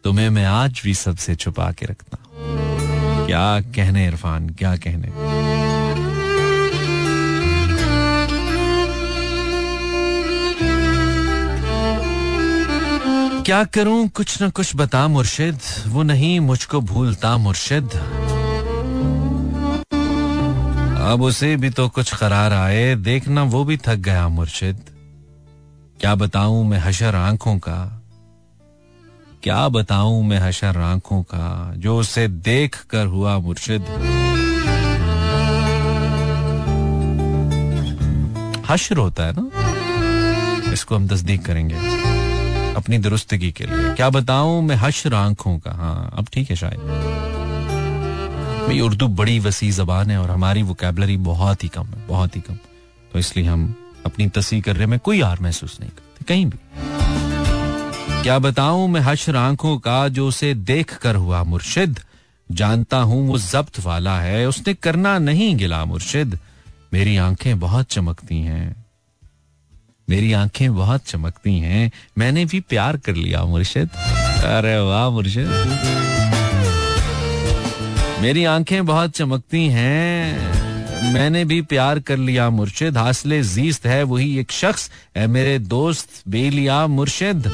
तुम्हें मैं आज भी सबसे छुपा के रखता क्या कहने इरफान, क्या कहने? क्या करूँ, कुछ ना कुछ बता मुर्शिद, वो नहीं मुझको भूलता मुर्शिद। अब उसे भी तो कुछ करार आए, देखना वो भी थक गया मुर्शिद। क्या बताऊँ मैं हशर आँखों का? क्या बताऊँ मैं हशर आँखों का, जो उसे देख कर हुआ मुर्शिद। हशर होता है ना? इसको हम तस्दीक करेंगे अपनी दुरुस्तगी के लिए। क्या बताऊँ मैं हशर आँखों का? हाँ अब ठीक है शायद। भाई, उर्दू बड़ी वसी जबान है और हमारी वोकेबलरी बहुत ही कम है, बहुत ही कम। तो इसलिए हम अपनी तसी करने में कोई हार महसूस नहीं करते, कहीं भी। क्या बताऊँ? मैं हशर आँखों का, जो उसे देख कर हुआ मुर्शिद, जानता हूँ वो जब्त वाला है। उसने करना नहीं गिला मुर्शिद। मेरी आँखें बहुत चमकती हैं। मेरी आँखें बहुत चमकती हैं। मैंने भी प्यार कर लिया मुर्शिद। अरे वाह मुर्शिद। मेरी आँखें बहुत चमकती हैं। मैंने भी प्यार कर लिया मुर्शिद। हासिल जीस्त है वही एक शख्स। है मेरे दोस्त बेलिया मुर्शिद।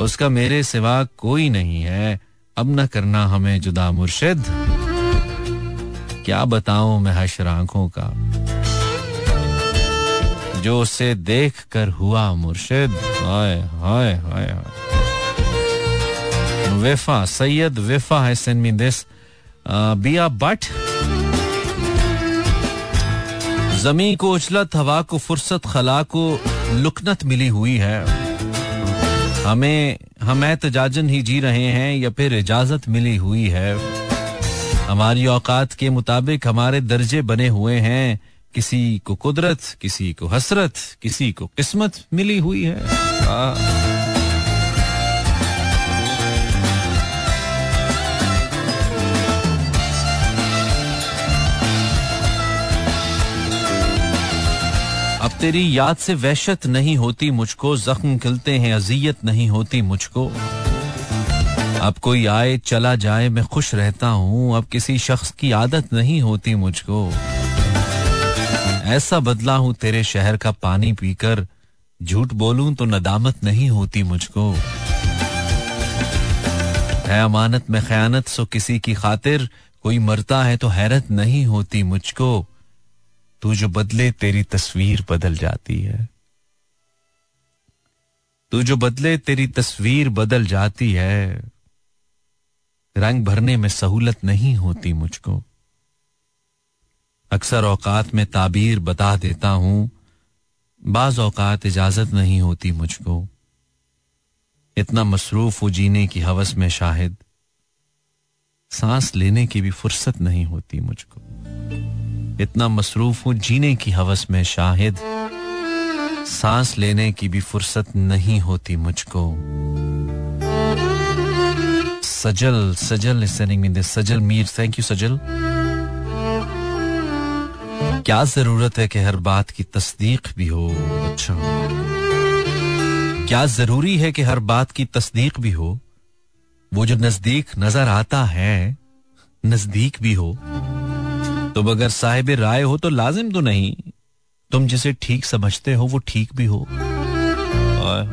उसका मेरे सिवा कोई नहीं है। अब न करना हमें जुदा मुर्शिद। क्या बताऊँ मैं हशर आँखों का? जो उसे देख कर हुआ मुर्शिद। हाय हाय हाय वेफा, सैयद वेफा है सेंड मी दिस बिया बट। जमी को उछलत हवा को फुर्सत, खला को लुकनत मिली हुई है। हमें, हम एहतजाजन ही जी रहे हैं या फिर इजाज़त मिली हुई है। हमारी औकात के मुताबिक हमारे दर्जे बने हुए हैं। किसी को कुदरत, किसी को हसरत, किसी को किस्मत मिली हुई है। तेरी याद से वहशत नहीं होती मुझको, जख्म खिलते हैं, अजियत नहीं होती मुझको। अब कोई आए, चला जाए, मैं खुश रहता हूँ, अब किसी शख्स की आदत नहीं होती मुझको। ऐसा बदला हूँ तेरे शहर का पानी पीकर, झूठ बोलूँ तो नदामत नहीं होती मुझको। है अमानत में खयानत, सो किसी की खातिर कोई मरता है तो हैरत नहीं होती मुझको। तू जो बदले, तेरी तस्वीर बदल जाती है। तू जो बदले, तेरी तस्वीर बदल जाती है। रंग भरने में सहूलत नहीं होती मुझको। अक्सर औकात में ताबीर बता देता हूँ। बाज औकात इजाज़त नहीं होती मुझको। इतना मसरूफ हो जीने की हवस में शाहिद। सांस लेने की भी फुर्सत नहीं होती मुझको। इतना मसरूफ हूँ, जीने की हवस में शाहिद। सांस लेने की भी फुर्सत नहीं होती मुझको। Sajal Sajal Sajal Mir thank you Sajal. क्या ज़रूरत है कि हर बात की तस्दीक भी हो? अच्छा। क्या ज़रूरी है कि हर बात की तस्दीक भी हो? वो जो नज़दीक नज़र आता है, नज़दीक भी हो। तुम अगर साहिब राय हो तो लाजिम तो नहीं। तुम जिसे ठीक समझते हो, वो ठीक भी हो। और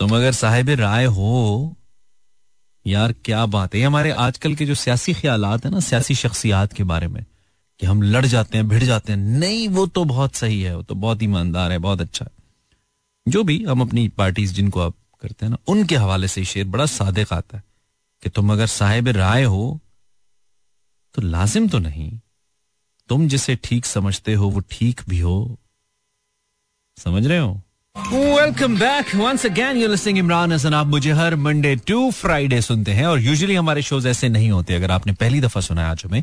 तुम अगर साहिब राय हो, यार क्या बात है। हमारे आजकल के जो सियासी ख्याल है ना, सियासी शख्सियात के बारे में, कि हम लड़ जाते हैं, भिड़ जाते हैं। नहीं, वो तो बहुत सही है, वो तो बहुत ईमानदार है, बहुत अच्छा है। जो भी हम अपनी पार्टीज़ जिनको आप करते हैं ना, उनके हवाले से शेर बड़ा सादे आता है कि तुम अगर साहेब राय हो तो लाजिम तो नहीं। तुम जिसे ठीक समझते हो, वो ठीक भी हो। समझ रहे हो? Welcome back once again you listening Imran Hasan आप मुझे हर मंडे टू फ्राइडे सुनते हैं और यूजुअली हमारे शोज़ ऐसे नहीं होते। अगर आपने पहली दफ़ा सुना आज हमें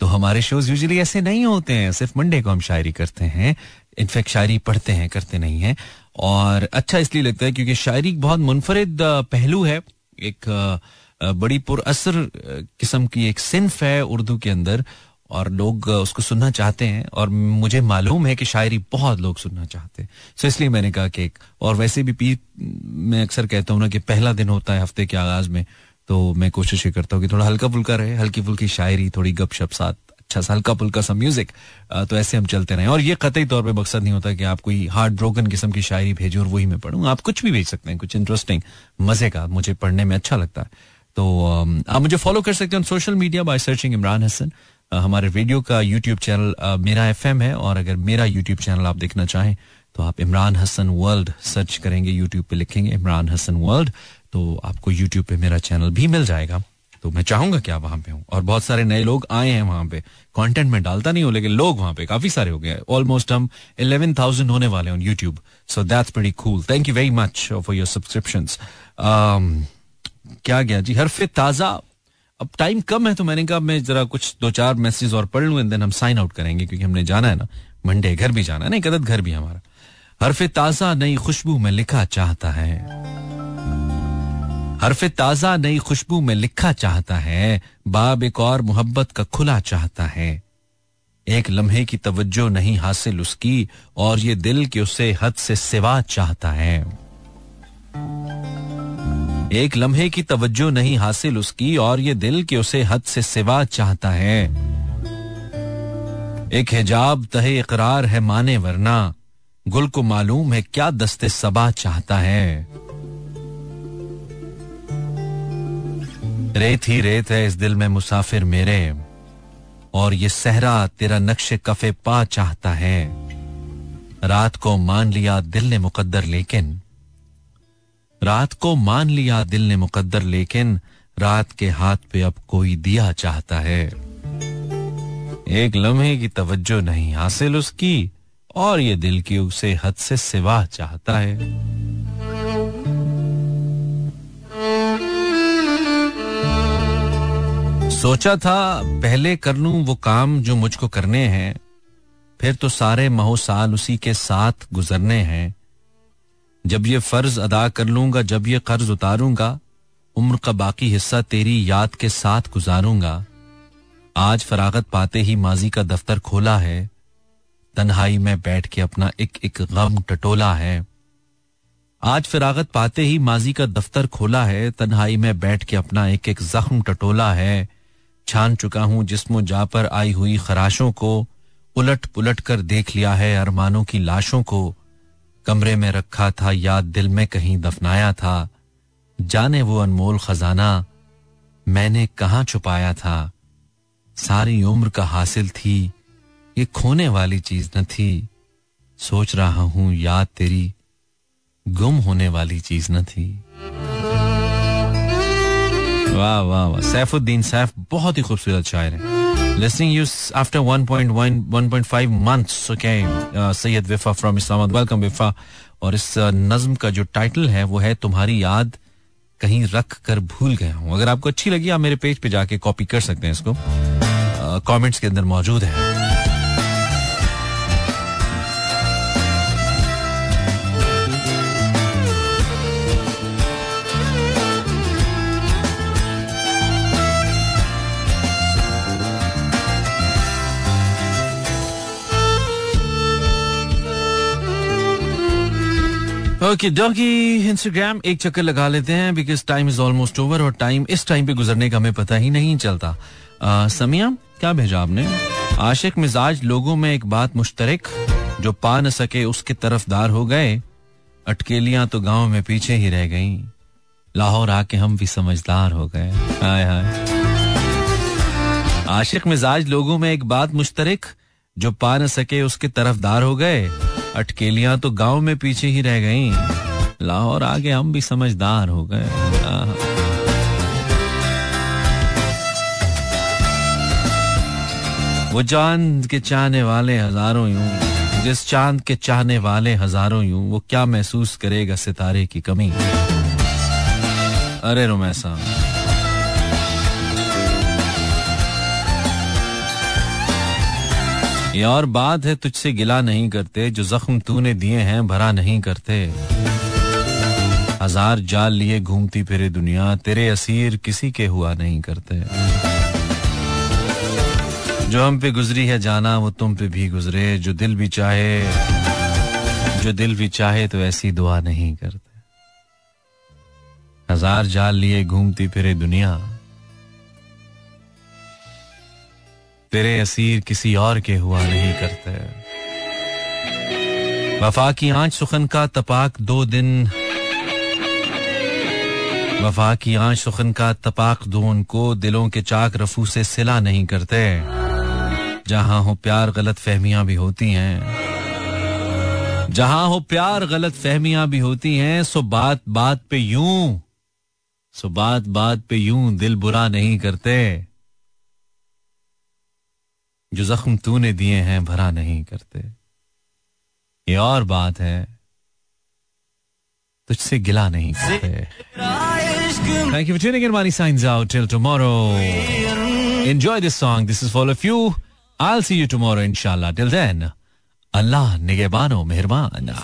तो हमारे शोज़ यूजुअली ऐसे नहीं होते हैं। सिर्फ़ मंडे को हम शायरी करते हैं। इनफैक्ट शायरी पढ़ते हैं, करते नहीं हैं। और अच्छा इसलिए लगता है क्योंकि शायरी बहुत मुनफरद पहलू है। एक बड़ी पुरअसर किस्म की एक सिंफ है उर्दू के अंदर और लोग उसको सुनना चाहते हैं और मुझे मालूम है कि शायरी बहुत लोग सुनना चाहते हैं। सो इसलिए मैंने कहा कि एक, और वैसे भी पी, मैं अक्सर कहता हूँ ना कि पहला दिन होता है हफ़्ते के आगाज़ में तो मैं कोशिश ये करता हूँ कि थोड़ा हल्का फुल्का रहे हल्की फुल्की शायरी, थोड़ी गपशप साथ अच्छा सा हल्का फुल्का सा म्यूज़िक तो ऐसे हम चलते रहे। और ये कतई तौर पर मकसद नहीं होता कि आप कोई हार्ड ब्रोकन किस्म की शायरी भेजो और वही मैं पढ़ूँ। आप कुछ भी भेज सकते हैं, कुछ इंटरेस्टिंग मज़े का, मुझे पढ़ने में अच्छा लगता है। तो आप मुझे फॉलो कर सकते हैं social media by searching Imran Hasan हमारे रेडियो का यूट्यूब चैनल मेरा एफएम है और अगर मेरा यूट्यूब चैनल आप देखना चाहें तो आप इमरान हसन वर्ल्ड सर्च करेंगे यूट्यूब पे लिखेंगे इमरान हसन वर्ल्ड तो आपको यूट्यूब पे मेरा चैनल भी मिल जाएगा। तो मैं चाहूँगा कि आप वहाँ पे हूँ। और बहुत सारे नए लोग आए हैं वहाँ पे। कंटेंट में डालता नहीं हूँ, लेकिन लोग वहाँ पे काफ़ी सारे हो गए ऑलमोस्ट हम इलेवन थाउज़ेंड होने वाले on YouTube so that's very cool thank you very much for your subscription क्या गया? जी हरफे ताज़ा। अब टाइम कम है तो मैंने कहा, मैं जरा कुछ दो चार मैसेज और पढ़ लूँ देन हम साइन आउट करेंगे क्योंकि हमने जाना है ना। मंडे घर भी जाना है। ना कदत घर भी हमारा। हरफे ताज़ा, नई खुशबू में लिखा चाहता है। हरफे ताज़ा, नई खुशबू में लिखा चाहता है। बाब एक और मोहब्बत का खुला चाहता है। एक लम्हे की तवज्जो नहीं हासिल उसकी, और ये दिल के उसे हद से सिवा चाहता है। एक लम्हे की तवज्जो नहीं हासिल उसकी, और ये दिल के उसे हद से सिवा चाहता है। एक हिजाब तहे इकरार है माने वरना, गुल को मालूम है क्या दस्ते सबा चाहता है। रेत ही रेत है इस दिल में मुसाफिर मेरे, और ये सहरा तेरा नक्शे कफे पा चाहता है। रात को मान लिया दिल ने मुकद्दर लेकिन रात को मान लिया दिल ने मुकद्दर, लेकिन रात के हाथ पे अब कोई दिया चाहता है। एक लम्हे की तवज्जो नहीं हासिल उसकी, और ये दिल की उसे हद से सिवा चाहता है। सोचा था, पहले कर लूँ वो काम जो मुझको करने हैं, फिर तो सारे महो साल उसी के साथ गुजरने हैं। जब ये फ़र्ज़ अदा कर लूँगा, जब ये कर्ज उतारूँगा, उम्र का बाकी हिस्सा तेरी याद के साथ गुजारूँगा। आज फरागत पाते ही माजी का दफ्तर खोला है। तन्हाई में बैठ के अपना एक एक गम टटोला है। आज फिरागत पाते ही माजी का दफ्तर खोला है। तन्हाई में बैठ के अपना एक एक जख्म टटोला है। छान चुका हूँ जिस्मो जा पर आई हुई खराशों को। उलट पुलट कर देख लिया है अरमानों की लाशों को। कमरे में रखा था, याद दिल में कहीं दफनाया था। जाने वो अनमोल खजाना, मैंने कहा छुपाया था? सारी उम्र का हासिल थी, ये खोने वाली चीज़ न थी। सोच रहा हूँ, याद तेरी गुम होने वाली चीज़ न थी। वाह वाह वाह, सैफुद्दीन सैफ, बहुत ही खूबसूरत शायर है। Listening you after 1.1 1.5 months okay? Uh, Syed Wifa from Islamabad welcome और इस uh, नज्म का जो टाइटल है वो है तुम्हारी याद कहीं रख कर भूल गया हूँ। अगर आपको अच्छी लगी आप मेरे पेज पे जाके कॉपी कर सकते हैं इसको। कमेंट्स uh, के अंदर मौजूद है। ओके डॉगी इंस्टाग्राम एक चक्कर लगा लेते हैं because time is almost over और टाइम इस टाइम पे गुजरने का हमें पता ही नहीं चलता। समिया, क्या भेजा आपने? आशिक मिजाज, लोगों में एक बात मुश्तरक, जो पा न सके उसके तरफदार हो गए, अटकेलियाँ तो गाँव में पीछे ही रह गई। लाहौर आके हम भी समझदार हो गए। हाय हाय। आशिक मिजाज, लोगों में एक बात मुश्तरक, जो पा न सके उसके तरफदार हो गए अटकेलियाँ तो गाँव में पीछे ही रह गईं। लाहौर आगे हम भी समझदार हो गए। वो चाँद के चाहने वाले हज़ारों यूँ, जिस चाँद के चाहने वाले हज़ारों यूँ, वो क्या महसूस करेगा सितारे की कमी? अरे रोमैसा ये और बात है, तुझसे गिला नहीं करते, जो जख्म तूने दिए हैं, भरा नहीं करते। हज़ार जाल लिए घूमती फिरे दुनिया, तेरे असीर किसी के हुआ नहीं करते। जो हम पे गुजरी है जाना, वो तुम पे भी गुजरे। जो दिल भी चाहे, जो दिल भी चाहे तो ऐसी दुआ नहीं करते। हज़ार जाल लिए घूमती फिरे दुनिया। तेरे असीर किसी और के हुआ नहीं करते। वफा की आँच सुखन का तपाक दो दिन। वफा की आँच सुखन का तपाक दो उनको दिलों के चाक रफू से सिला नहीं करते। जहाँ हो प्यार गलत फहमियाँ भी होती हैं। जहाँ हो प्यार गलत फहमियाँ भी होती हैं, सो बात बात पे यूँ। सो बात बात पे यूँ दिल बुरा नहीं करते। जो जख्म तूने दिए हैं, भरा नहीं करते। ये और बात है, तुझसे गिला नहीं करते। Thank you for Mani signs out till tomorrow enjoy this song this is for of you I see you tomorrow इनशाला टिल देन अल्लाह निगेबानो मेहरबान